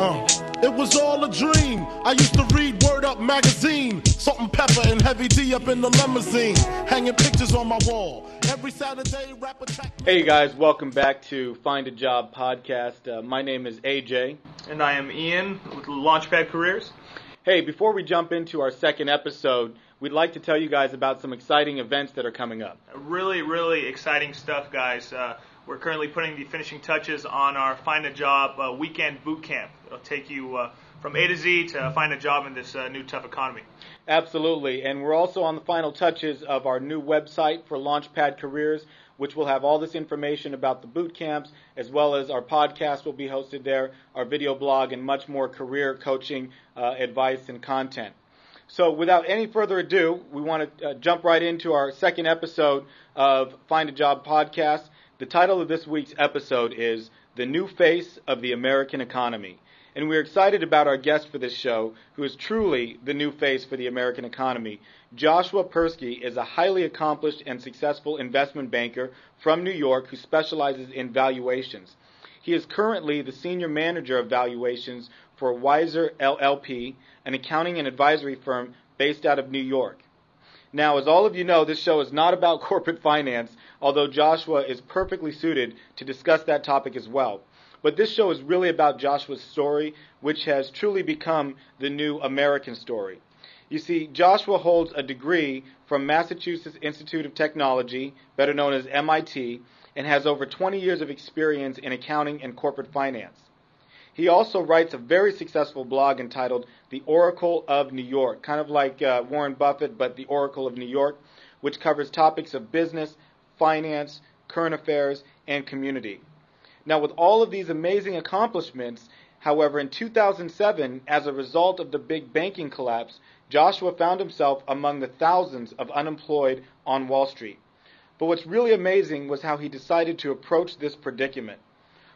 Uh, it was all a dream. I used to read Word Up magazine, Salt-N-Pepa and heavy D up in the limousine, hanging pictures on my wall. Every Saturday, rap attack. Hey guys, welcome back to Find a Job podcast. Uh, my name is AJ. And I am Ian with Launchpad Careers. Hey, before we jump into our second episode, we'd like to tell you guys about some exciting events that are coming up. Really, really exciting stuff, guys. Uh, we're currently putting the finishing touches on our Find a Job uh, weekend boot camp. It'll take you uh, from A to Z to find a job in this uh, new tough economy. Absolutely. And we're also on the final touches of our new website for Launchpad Careers, which will have all this information about the boot camps, as well as our podcast will be hosted there, our video blog, and much more career coaching uh, advice and content. So, without any further ado, we want to uh, jump right into our second episode of Find a Job podcast. The title of this week's episode is The New Face of the American Economy. And we're excited about our guest for this show, who is truly the new face for the American economy. Joshua Persky is a highly accomplished and successful investment banker from New York who specializes in valuations. He is currently the senior manager of valuations for Weiser LLP, an accounting and advisory firm based out of New York. Now, as all of you know, this show is not about corporate finance, although Joshua is perfectly suited to discuss that topic as well. But this show is really about Joshua's story, which has truly become the new American story. You see, Joshua holds a degree from Massachusetts Institute of Technology, better known as MIT, and has over 20 years of experience in accounting and corporate finance. He also writes a very successful blog entitled The Oracle of New York, kind of like uh, Warren Buffett, but The Oracle of New York, which covers topics of business, finance, current affairs, and community. Now, with all of these amazing accomplishments, however, in 2007, as a result of the big banking collapse, Joshua found himself among the thousands of unemployed on Wall Street. But what's really amazing was how he decided to approach this predicament.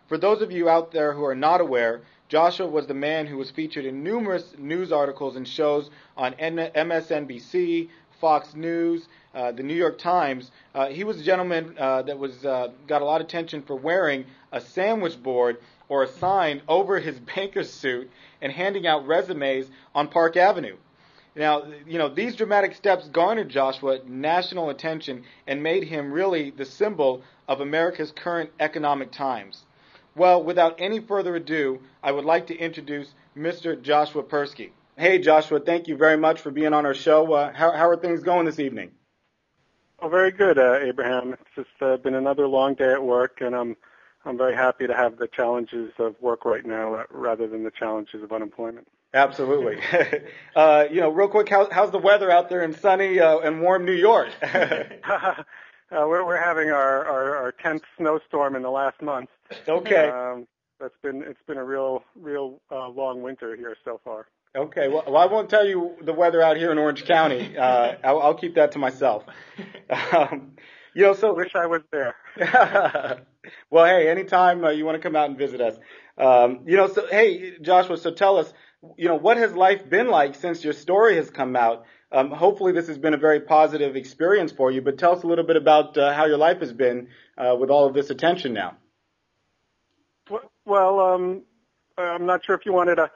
For those of you out there who are not aware, Joshua was the man who was featured in numerous news articles and shows on MSNBC, Fox News, the New York Times. Uh, he was a gentleman uh, that was uh, got a lot of attention for wearing a sandwich board or a sign over his banker's suit and handing out resumes on Park Avenue. Now, you know, these dramatic steps garnered Joshua national attention and made him really the symbol of America's current economic times. Well, without any further ado, I would like to introduce Mr. Joshua Persky. Hey, Joshua, thank you very much for being on our show. Uh, how, how, are things going this evening? Oh, very good, uh, Abraham. It's just uh, been another long day at work, and I'm I'm very happy to have the challenges of work right now rather than the challenges of unemployment. Absolutely. Uh, you know, real quick, how, how's the weather out there in sunny uh, and warm New York? Uh, we're we're having our, our our tenth snowstorm in the last month. Okay. Um, that's been it's been a real real uh, long winter here so far. Okay. Well, well, I won't tell you the weather out here in Orange County. Uh, I'll, I'll keep that to myself. Um, you know, so wish I was there. well, hey, anytime uh, you want to come out and visit us, um, you know. So, hey, Joshua. So, tell us, you know, what has life been like since your story has come out? Um, hopefully, this has been a very positive experience for you. But tell us a little bit about uh, how your life has been uh, with all of this attention now. Well, um, I'm not sure if you wanted to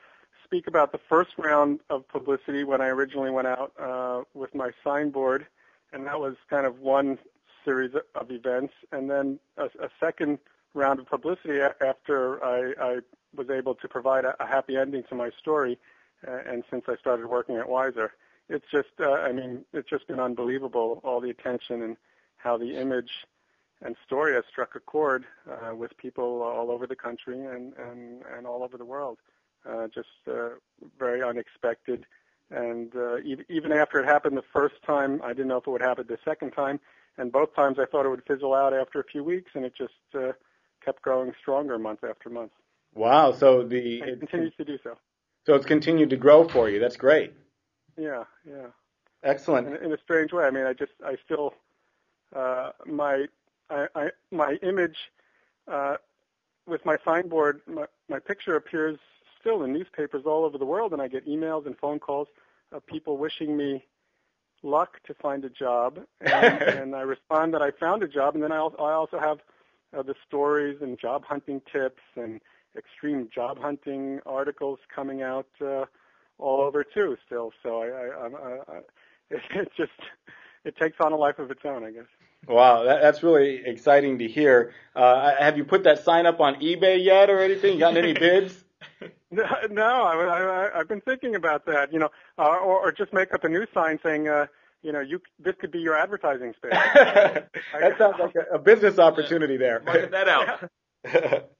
speak about the first round of publicity when I originally went out uh, with my signboard, and that was kind of one series of events, and then a, a second round of publicity after I, I was able to provide a, a happy ending to my story, uh, and since I started working at Weiser it's just, uh, I mean, it's just been unbelievable, all the attention and how the image and story has struck a chord uh, with people all over the country and, and, and all over the world. Uh, just uh, very unexpected. And uh, e- even after it happened the first time, I didn't know if it would happen the second time. And both times I thought it would fizzle out after a few weeks, and it just uh, kept growing stronger month after month. Wow! So the it, it continues to do so. So it's continued to grow for you. That's great. Yeah, yeah. Excellent. In, in a strange way. I mean, I just, I still, uh, my, I, I, my image, uh, with my signboard, my, my picture appears still in newspapers all over the world, and I get emails and phone calls of people wishing me luck to find a job, and, and I respond that I found a job, and then I also, I also have uh, the stories and job hunting tips and extreme job hunting articles coming out uh, all over too. Still, so I, I, I, I it just it takes on a life of its own, I guess. Wow, that, that's really exciting to hear. Uh, have you put that sign up on eBay yet or anything? You gotten any bids? no, I, I, I've been thinking about that. You know, uh, or, or just make up a new sign saying, uh, you know, you this could be your advertising space. that sounds like a, a business opportunity there. Market that out.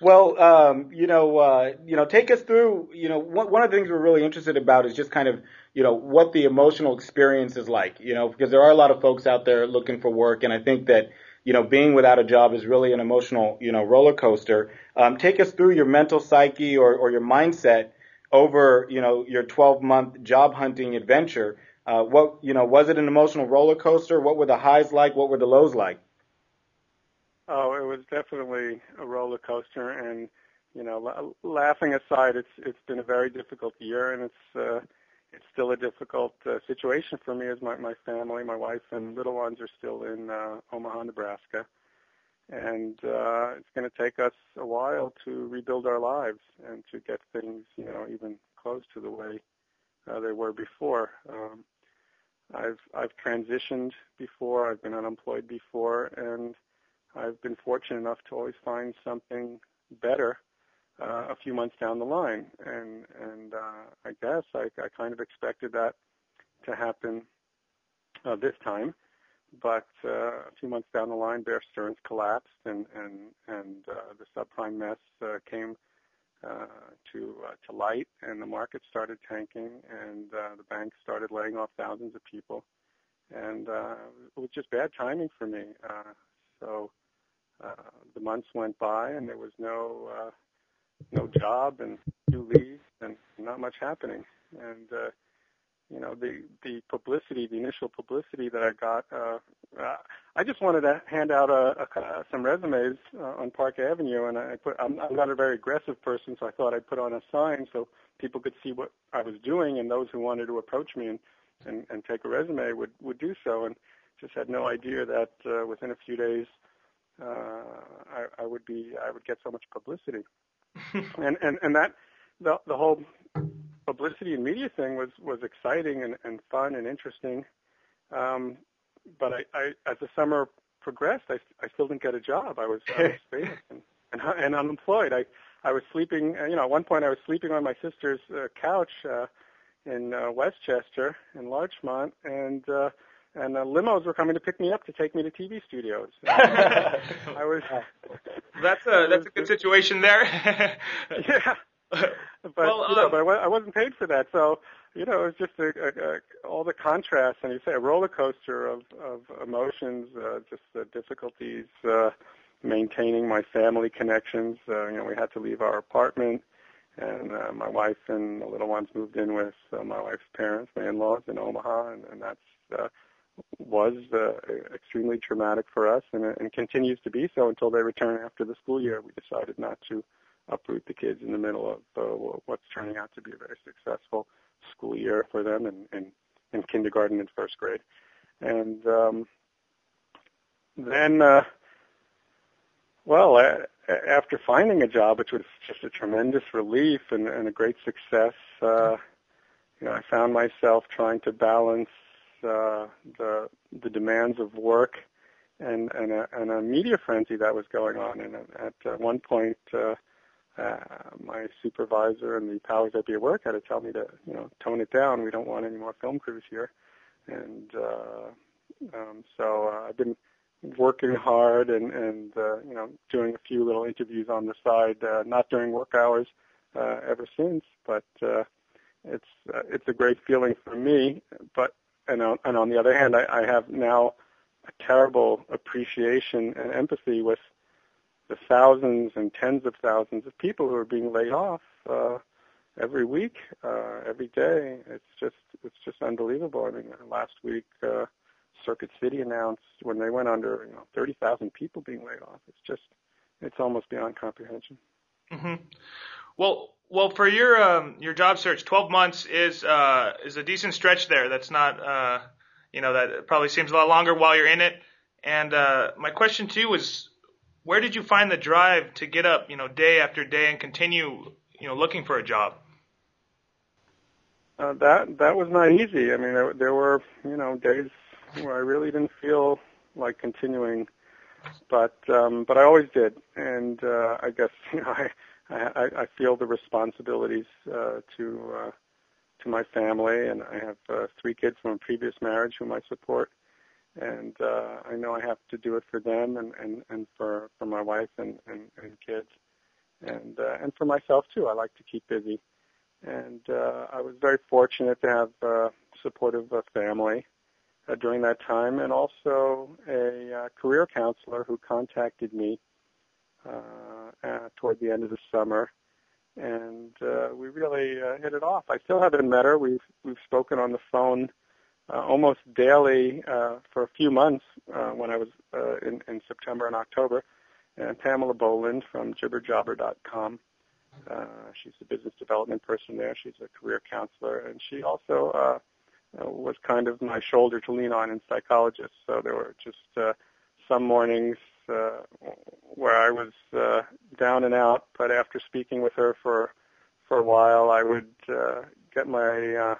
well, um, you know, uh, you know, take us through. You know, one, one of the things we're really interested about is just kind of, you know, what the emotional experience is like. You know, because there are a lot of folks out there looking for work, and I think that you know, being without a job is really an emotional, you know, roller coaster. Um, take us through your mental psyche or, or your mindset over, you know, your 12 month job hunting adventure. Uh, what, you know, was it an emotional roller coaster? What were the highs like? What were the lows like? Oh, it was definitely a roller coaster, and you know, laughing aside, it's it's been a very difficult year, and it's uh, it's still a difficult uh, situation for me as my, my family, my wife and little ones are still in uh, Omaha, Nebraska. And uh, it's going to take us a while to rebuild our lives and to get things, you know, even close to the way uh, they were before. Um, I've I've transitioned before. I've been unemployed before, and I've been fortunate enough to always find something better uh, a few months down the line. And and uh, I guess I, I kind of expected that to happen uh, this time. But uh, a few months down the line, Bear Stearns collapsed, and and and uh, the subprime mess uh, came uh, to uh, to light, and the market started tanking, and uh, the banks started laying off thousands of people, and uh, it was just bad timing for me. Uh, so uh, the months went by, and there was no uh, no job and few leads and not much happening. And uh, you know the the publicity, the initial publicity that I got. Uh, uh, I just wanted to hand out a, a, some resumes uh, on Park Avenue, and I put. I'm, I'm not a very aggressive person, so I thought I'd put on a sign so people could see what I was doing, and those who wanted to approach me and and, and take a resume would would do so. And just had no idea that uh, within a few days uh, I, I would be I would get so much publicity. and and and that the the whole publicity and media thing was was exciting and, and fun and interesting. Um, but I, I, as the summer progressed, I, I still didn't get a job. I was, I was famous and, and and unemployed. I I was sleeping. You know, at one point I was sleeping on my sister's uh, couch uh, in uh, Westchester in Larchmont, and uh, and uh, limos were coming to pick me up to take me to TV studios. I was. That's a that's a good situation there. yeah. But well, you know, um, but I wasn't paid for that, so you know, it was just a, a, a, all the contrast, and you say a roller coaster of of emotions, uh, just the difficulties uh, maintaining my family connections. Uh, you know, we had to leave our apartment, and uh, my wife and the little ones moved in with uh, my wife's parents, my in-laws in Omaha, and, and that's uh, was uh, extremely traumatic for us and, and continues to be so until they return after the school year. We decided not to uproot the kids in the middle of uh, what's turning out to be a very successful school year for them in, in, in kindergarten and first grade. And um, then, uh, well, uh, after finding a job, which was just a tremendous relief and, and a great success, uh, you know, I found myself trying to balance uh, the the demands of work and and a, and a media frenzy that was going on. And at, one point, uh, uh, my supervisor and the powers that be at work had to tell me to you know tone it down. We don't want any more film crews here. And uh, um, so uh, I've been working hard and and uh, you know doing a few little interviews on the side, uh, not during work hours, uh, ever since. But uh, it's uh, it's a great feeling for me. But and on, and on the other hand, I, I have now a terrible appreciation and empathy with the thousands and tens of thousands of people who are being laid off uh, every week, uh, every day. It's just it's just unbelievable. I mean, last week uh, Circuit City announced when they went under, you know, 30,000 people being laid off. It's just it's almost beyond comprehension. Mm-hmm. Well, well, for your um, your job search, 12 months is uh, is a decent stretch there. That's not uh, you know that probably seems a lot longer while you're in it. And uh, my question to you was, where did you find the drive to get up, you know, day after day and continue, you know, looking for a job? Uh, that that was not easy. I mean, there, there were you know days where I really didn't feel like continuing, but um, but I always did, and uh, I guess you know I I, I feel the responsibilities uh, to uh, to my family, and I have uh, three kids from a previous marriage whom I support, and uh, I know I have to do it for them and and and for for my wife and and, and kids, and uh, and for myself too. I like to keep busy, and uh, I was very fortunate to have uh, supportive uh, family uh, during that time, and also a uh, career counselor who contacted me toward the end of the summer, and uh, we really uh, hit it off. I still haven't met her. We've we've spoken on the phone uh, almost daily uh, for a few months uh, when I was uh, in, in September and October. And Pamela Boland from jibberjobber.com. Uh, she's a business development person there. She's a career counselor, and she also uh, uh, was kind of my shoulder to lean on in psychologists. So there were just uh, some mornings uh, where I was uh, down and out, but after speaking with her for for a while, I would uh, get my uh,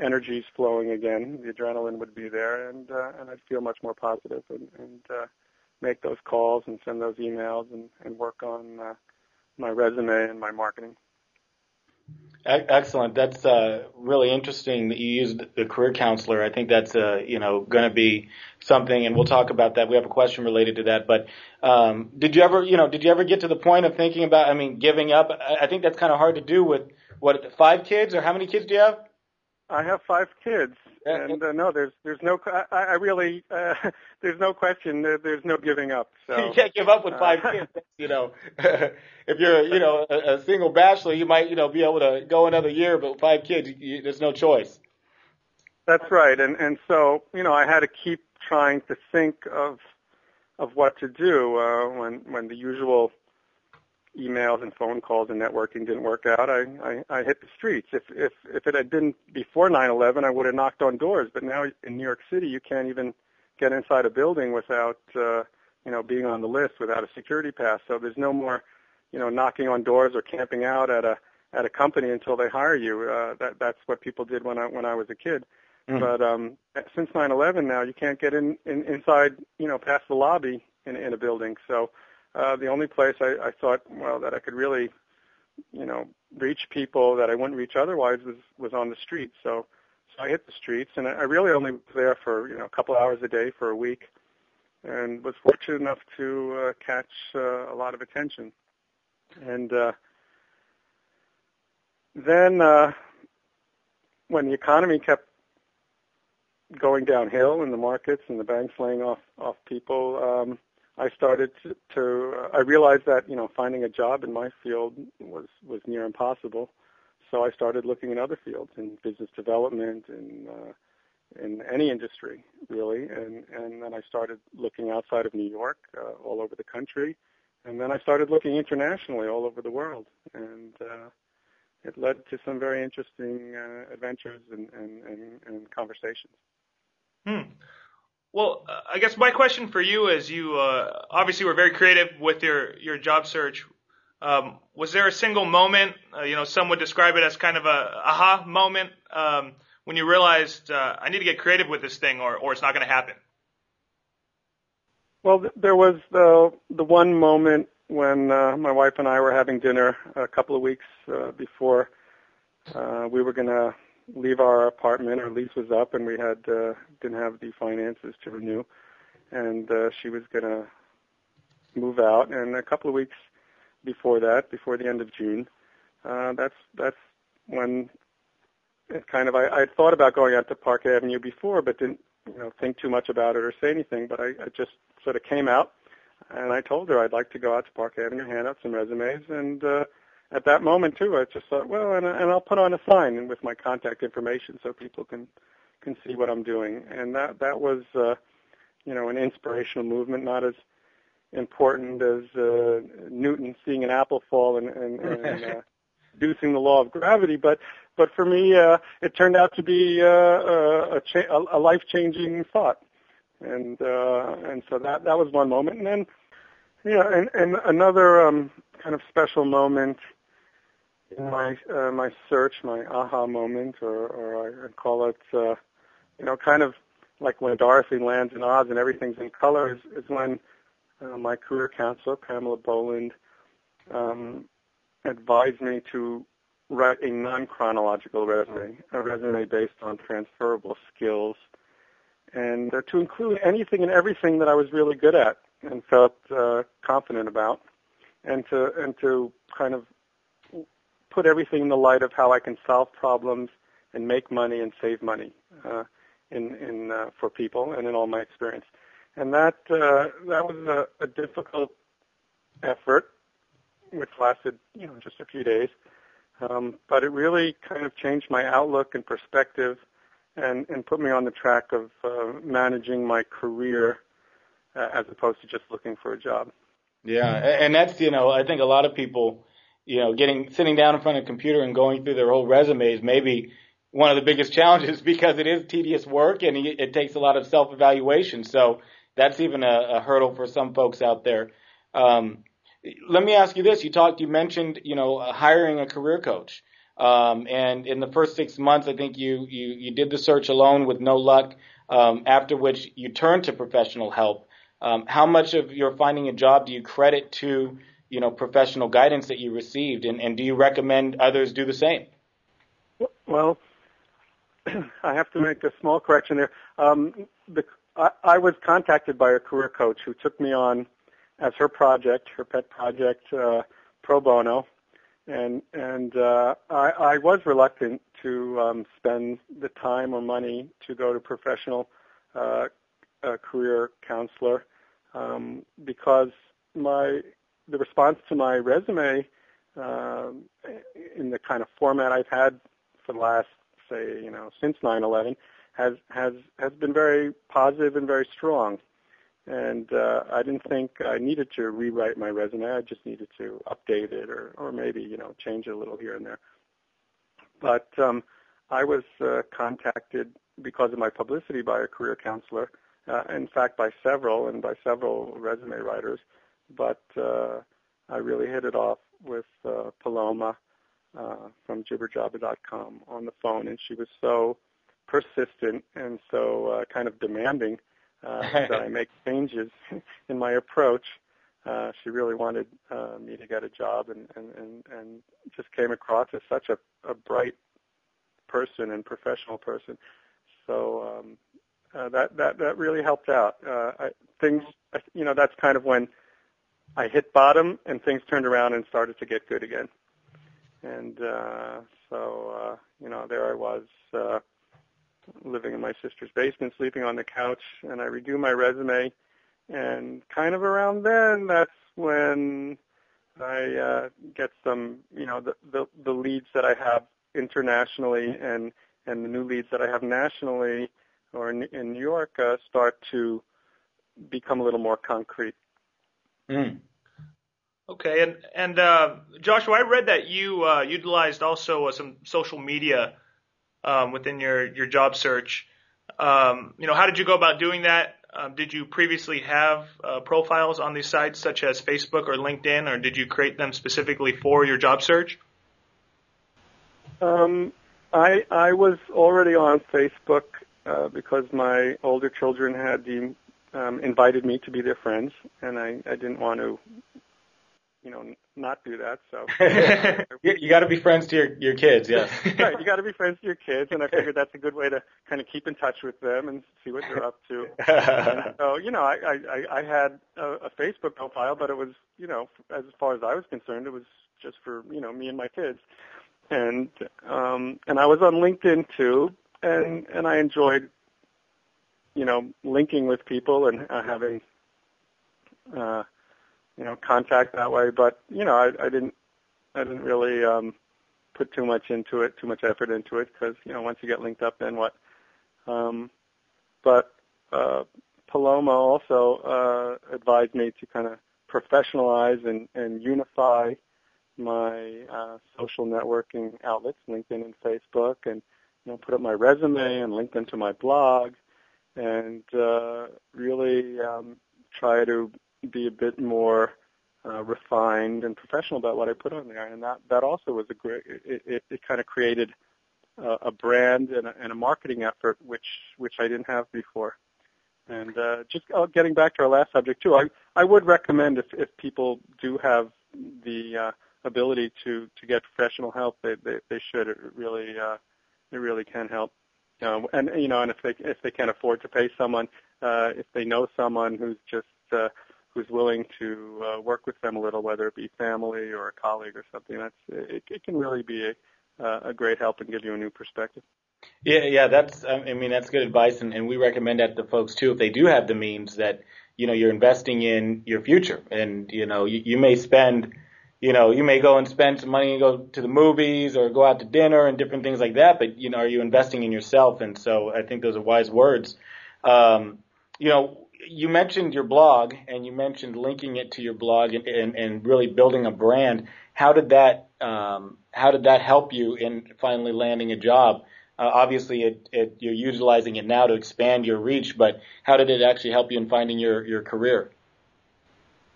energies flowing again. The adrenaline would be there, and uh, and I'd feel much more positive and, and uh, make those calls and send those emails and, and work on uh, my resume and my marketing. Excellent. That's uh, really interesting that you used the career counselor. I think that's uh, you know going to be something, and we'll talk about that. We have a question related to that. But um, did you ever, you know, did you ever get to the point of thinking about, I mean, giving up? I think that's kind of hard to do with what five kids or how many kids do you have? I have five kids, and uh, no, there's there's no I, I really uh, there's no question there, there's no giving up. So you can't give up with five uh, kids. You know, if you're you know a, a single bachelor, you might you know be able to go another year, but five kids, you, there's no choice. That's right, and and so you know I had to keep trying to think of of what to do uh, when when the usual emails and phone calls and networking didn't work out, I, I, I hit the streets. If, if, if it had been before 9/11, I would have knocked on doors. But now in New York City, you can't even get inside a building without, uh, you know, being on the list without a security pass. So there's no more, you know, knocking on doors or camping out at a at a company until they hire you. Uh, that that's what people did when I when I was a kid. Mm-hmm. But um, since 9/11, now you can't get in, in inside, you know, past the lobby in, in a building. So uh, the only place I, I thought, well, that I could really, you know, reach people that I wouldn't reach otherwise was was on the street. So, so I hit the streets, and I, I really only was there for you know a couple hours a day for a week, and was fortunate enough to uh, catch uh, a lot of attention. And uh, then, uh, when the economy kept going downhill in the markets and the banks laying off off people. Um, I started to, to uh, I realized that you know finding a job in my field was was near impossible. So I started looking in other fields in business development in uh, in any industry really, and and then I started looking outside of New York, uh, all over the country, and then I started looking internationally all over the world, and uh, it led to some very interesting uh, adventures and, and, and, and conversations. Hmm. Well, uh, I guess my question for you is you uh, obviously were very creative with your, your job search. Um, was there a single moment, uh, you know, some would describe it as kind of a aha moment um, when you realized uh, I need to get creative with this thing or, or it's not going to happen? Well, there was the the one moment when uh, my wife and I were having dinner a couple of weeks uh, before we were going to leave our apartment. Our lease was up, and we had uh, didn't have the finances to renew, and uh, she was going to move out. And a couple of weeks before that, before the end of June, uh, that's that's when it kind of I, I thought about going out to Park Avenue before, but didn't you know think too much about it or say anything. But I, I just sort of came out, and I told her I'd like to go out to Park Avenue, hand out some resumes, and uh, at that moment too, I just thought, well, and, and I'll put on a sign with my contact information so people can can see what I'm doing. And that that was, uh, you know, an inspirational movement, not as important as uh, Newton seeing an apple fall and, and, and uh, deducing the law of gravity, but but for me, uh, it turned out to be uh, uh a, cha- a life changing thought. And uh, and so that that was one moment, and then Yeah, and, and another um, kind of special moment my uh, my search, my aha moment, or, or I call it, uh, you know, kind of like when Dorothy lands in Oz and everything's in color, is, is when uh, my career counselor, Pamela Boland, um, advised me to write a non-chronological resume, a resume based on transferable skills, and uh, to include anything and everything that I was really good at and felt uh, confident about, and to and to kind of put everything in the light of how I can solve problems and make money and save money uh, in in uh, for people and in all my experience. And that uh, that was a, a difficult effort, which lasted you know just a few days. Um, but it really kind of changed my outlook and perspective, and and put me on the track of uh, managing my career uh, as opposed to just looking for a job. Yeah, and that's you know I think a lot of people, you know, getting sitting down in front of a computer and going through their whole resumes maybe one of the biggest challenges because it is tedious work and it takes a lot of self evaluation. So that's even a, a, hurdle for some folks out there. Um, let me ask you this: you talked, you mentioned, you know, hiring a career coach. Um, and in the first six months, I think you, you, you did the search alone with no luck, um, after which you turned to professional help. Um, how much of your finding a job do you credit to, you know, professional guidance that you received, and, and do you recommend others do the same? Well, I have to make a small correction there. Um, the, I, I was contacted by a career coach who took me on as her project, her pet project, uh, pro bono, and and uh, I, I was reluctant to um, spend the time or money to go to professional uh, a career counselor um, because my the response to my resume uh, in the kind of format I've had for the last say you know since 9/11 has has has been very positive and very strong. And uh, I didn't think I needed to rewrite my resume. I just needed to update it or or maybe you know change it a little here and there. But um, I was uh, contacted because of my publicity by a career counselor uh, in fact, by several and by several resume writers. But uh, I really hit it off with uh, Paloma uh, from jibberjobber.com on the phone, and she was so persistent and so uh, kind of demanding uh, that I make changes in my approach. Uh, she really wanted uh, me to get a job, and, and, and, and just came across as such a, a bright person and professional person. So um, uh, that that that really helped out. Uh, I, things, you know, that's kind of when I hit bottom and things turned around and started to get good again. And uh, so, uh, you know, there I was, uh, living in my sister's basement, sleeping on the couch, and I redo my resume. And kind of around then, that's when I uh, get some, you know, the, the the leads that I have internationally and and the new leads that I have nationally or in, in New York uh, start to become a little more concrete. Mm. Okay, and and uh, Joshua, I read that you uh, utilized also uh, some social media um, within your your job search. Um, you know, how did you go about doing that? Um, did you previously have uh, profiles on these sites such as Facebook or LinkedIn, or did you create them specifically for your job search? Um, I I was already on Facebook uh, because my older children had the, um, invited me to be their friends, and I, I didn't want to, you know, not do that. So you, you got to be friends to your your kids, yeah. right, you got to be friends to your kids, and I figured that's a good way to kind of keep in touch with them and see what they're up to. and so you know, I I, I had a, a Facebook profile, but it was you know, as far as I was concerned, it was just for you know me and my kids and um and I was on LinkedIn too, and and I enjoyed, you know, linking with people and uh, having, uh, you know, contact that way. But you know, I, I didn't I didn't really um, put too much into it, too much effort into it, because you know, once you get linked up, then what? Um, but uh, Paloma also uh, advised me to kind of professionalize and, and unify my uh, social networking outlets, LinkedIn and Facebook, and you know, put up my resume and link them to my blog, and uh, really um, try to be a bit more uh, refined and professional about what I put on there, and that that also was a great. It it, it kind of created uh, a brand and a, and a marketing effort which which I didn't have before. And uh, just uh, getting back to our last subject too, I I would recommend if if people do have the uh, ability to to get professional help, they they, they should. It really uh, it really can help. Um, and you know, and if they if they can afford to pay someone, uh, if they know someone who's just uh, who's willing to uh, work with them a little, whether it be family or a colleague or something, that's it, it can really be a, uh, a great help and give you a new perspective. Yeah, yeah, that's I mean that's good advice, and, and we recommend that to folks too if they do have the means that you know you're investing in your future, and you know you, you may spend you know, you may go and spend some money and go to the movies or go out to dinner and different things like that, but you know, are you investing in yourself? And so I think those are wise words. Um, you know, you mentioned your blog and you mentioned linking it to your blog and, and, and really building a brand. How did that um, how did that help you in finally landing a job? Uh, obviously, it, it, you're utilizing it now to expand your reach, but how did it actually help you in finding your, your career?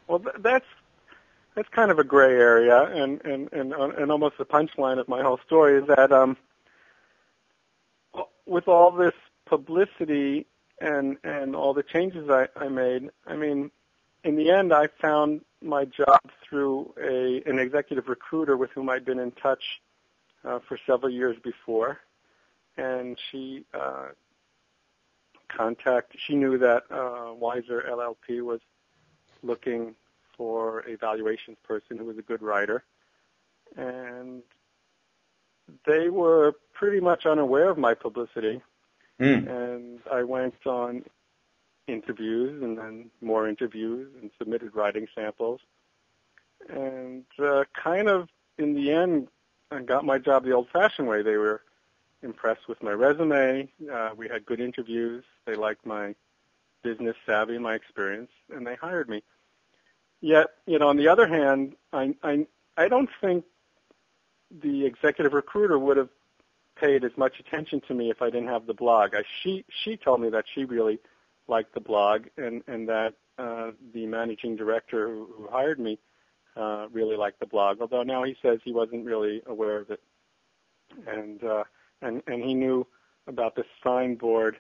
Well, that's that's kind of a gray area, and and and and almost the punchline of my whole story is that um, with all this publicity and and all the changes I, I made, I mean, in the end, I found my job through a an executive recruiter with whom I'd been in touch uh, for several years before, and she uh, contact. She knew that uh, Weiser LLP was looking for a valuations person who was a good writer, and they were pretty much unaware of my publicity. Mm. And I went on interviews and then more interviews and submitted writing samples. And uh, kind of in the end, I got my job the old-fashioned way. They were impressed with my resume. Uh, we had good interviews. They liked my business savvy and my experience, and they hired me. Yet, you know, on the other hand, I I I don't think the executive recruiter would have paid as much attention to me if I didn't have the blog. I, she she told me that she really liked the blog and and that uh, the managing director who, who hired me uh, really liked the blog. Although now he says he wasn't really aware of it, and uh, and and he knew about the signboard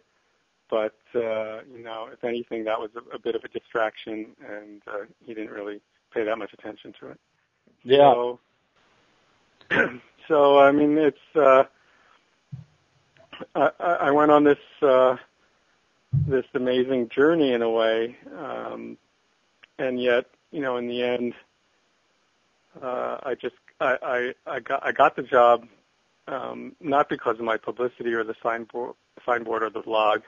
but uh, you know, if anything, that was a, a bit of a distraction, and uh, he didn't really pay that much attention to it. Yeah. So, so I mean, it's uh, I, I went on this uh, this amazing journey in a way, um, and yet, you know, in the end, uh, I just I, I I got I got the job um, not because of my publicity or the signboard signboard or the blog,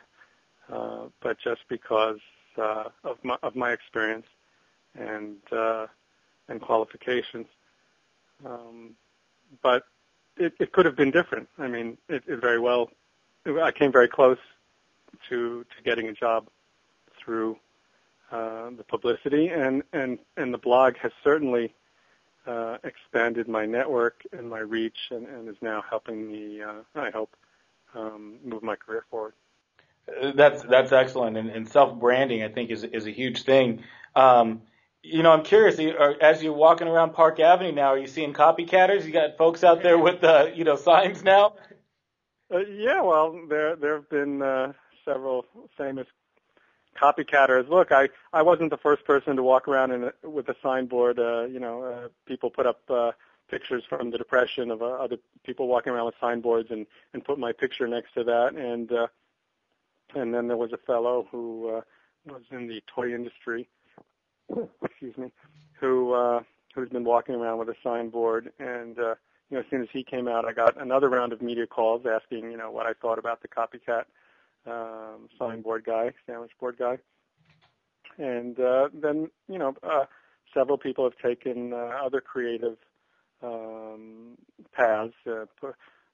uh, but just because uh, of my of my experience and uh, and qualifications. Um, but it, it could have been different. I mean, it, it very well. I came very close to to getting a job through uh, the publicity, and and and the blog has certainly uh, expanded my network and my reach, and, and is now helping me. Uh, I hope um, move my career forward. That's that's excellent, and, and self branding I think is is a huge thing. Um, you know, I'm curious. As you're walking around Park Avenue now, are you seeing copycatters? You got folks out there with uh, you know signs now. Uh, yeah, well, there there have been uh, several famous copycatters. Look, I I wasn't the first person to walk around in a, with a signboard. Uh, you know, uh, people put up uh, pictures from the Depression of uh, other people walking around with signboards and and put my picture next to that. And uh, and then there was a fellow who uh, was in the toy industry, excuse me, who uh, who's been walking around with a signboard. And uh, you know, as soon as he came out, I got another round of media calls asking, you know, what I thought about the copycat um, signboard guy, sandwich board guy. And uh, then, you know, uh, several people have taken uh, other creative um, paths. Uh,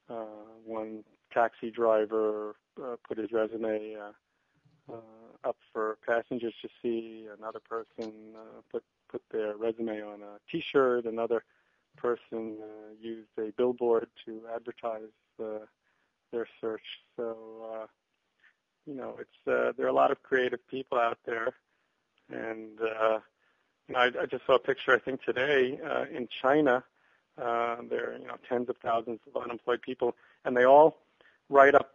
uh, one taxi driver uh, put his resume uh, uh, up for passengers to see. Another person uh, put put their resume on a T-shirt. Another person uh, used a billboard to advertise uh, their search. So uh, you know, it's uh, there are a lot of creative people out there, and uh, you know, I, I just saw a picture I think today uh, in China. Uh, there are you know tens of thousands of unemployed people, and they all write up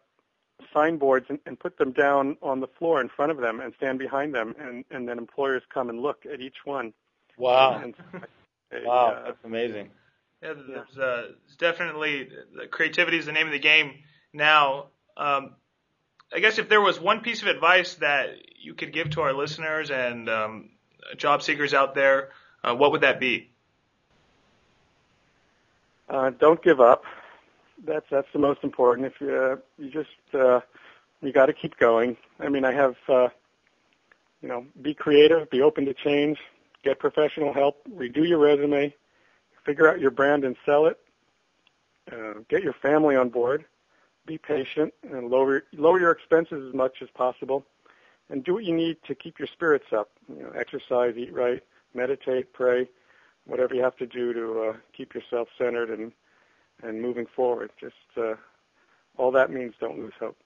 signboards and, and put them down on the floor in front of them and stand behind them, and, and then employers come and look at each one. Wow. And, and, wow, uh, that's amazing. Yeah, there's, uh, definitely creativity is the name of the game now. Um, I guess if there was one piece of advice that you could give to our listeners and um, job seekers out there, uh, what would that be? Uh, don't give up. That's that's the most important. If you uh, you just uh, you got to keep going. I mean, I have uh, you know, be creative, be open to change, get professional help, redo your resume, figure out your brand and sell it, uh, get your family on board, be patient, and lower lower your expenses as much as possible, and do what you need to keep your spirits up. You know, exercise, eat right, meditate, pray, whatever you have to do to uh, keep yourself centered and and moving forward. Just uh, all that means don't lose hope.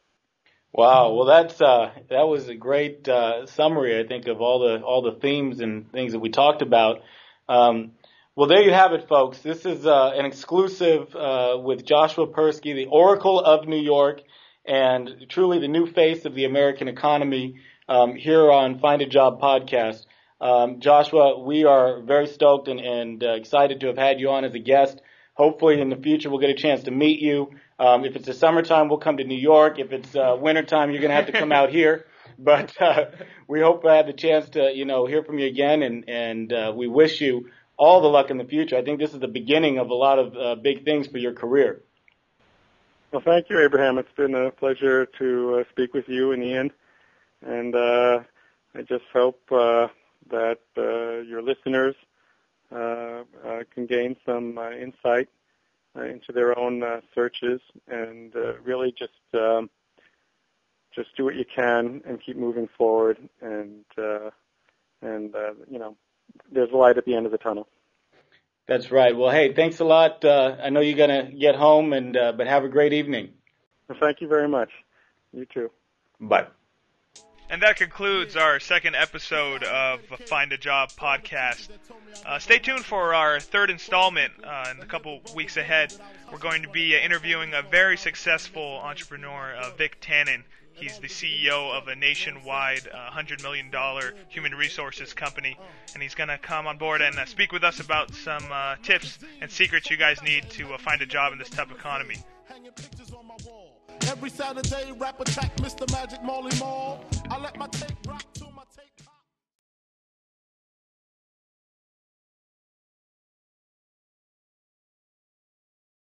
Wow, well that's uh, that was a great uh, summary, I think, of all the all the themes and things that we talked about. Um, well, there you have it, folks. This is uh, an exclusive uh, with Joshua Persky, the Oracle of New York, and truly the new face of the American economy um, here on Find a Job podcast. Um, Joshua, we are very stoked and, and uh, excited to have had you on as a guest. Hopefully, in the future, we'll get a chance to meet you. Um, if it's the summertime, we'll come to New York. If it's uh, wintertime, you're going to have to come out here. But uh, we hope I have the chance to, you know, hear from you again, and and uh, we wish you all the luck in the future. I think this is the beginning of a lot of uh, big things for your career. Well, thank you, Abraham. It's been a pleasure to uh, speak with you and Ian, and uh, I just hope uh, that uh, your listeners can gain some uh, insight uh, into their own uh, searches and uh, really just um, just do what you can and keep moving forward and uh, and uh, you know there's a light at the end of the tunnel. That's right. Well, hey, thanks a lot. Uh, I know you're gonna get home, and uh, but have a great evening. Well, thank you very much. You too. Bye. And that concludes our second episode of Find a Job podcast. Uh, stay tuned for our third installment uh, in a couple weeks ahead. We're going to be uh, interviewing a very successful entrepreneur, uh, Vic Tannen. He's the CEO of a nationwide $100 uh, human resources company, and he's going to come on board and uh, speak with us about some tips and secrets you guys need to find a job in this tough economy. Every Saturday, rap attack, Mr. Magic Marley Marl. I let my tape rock to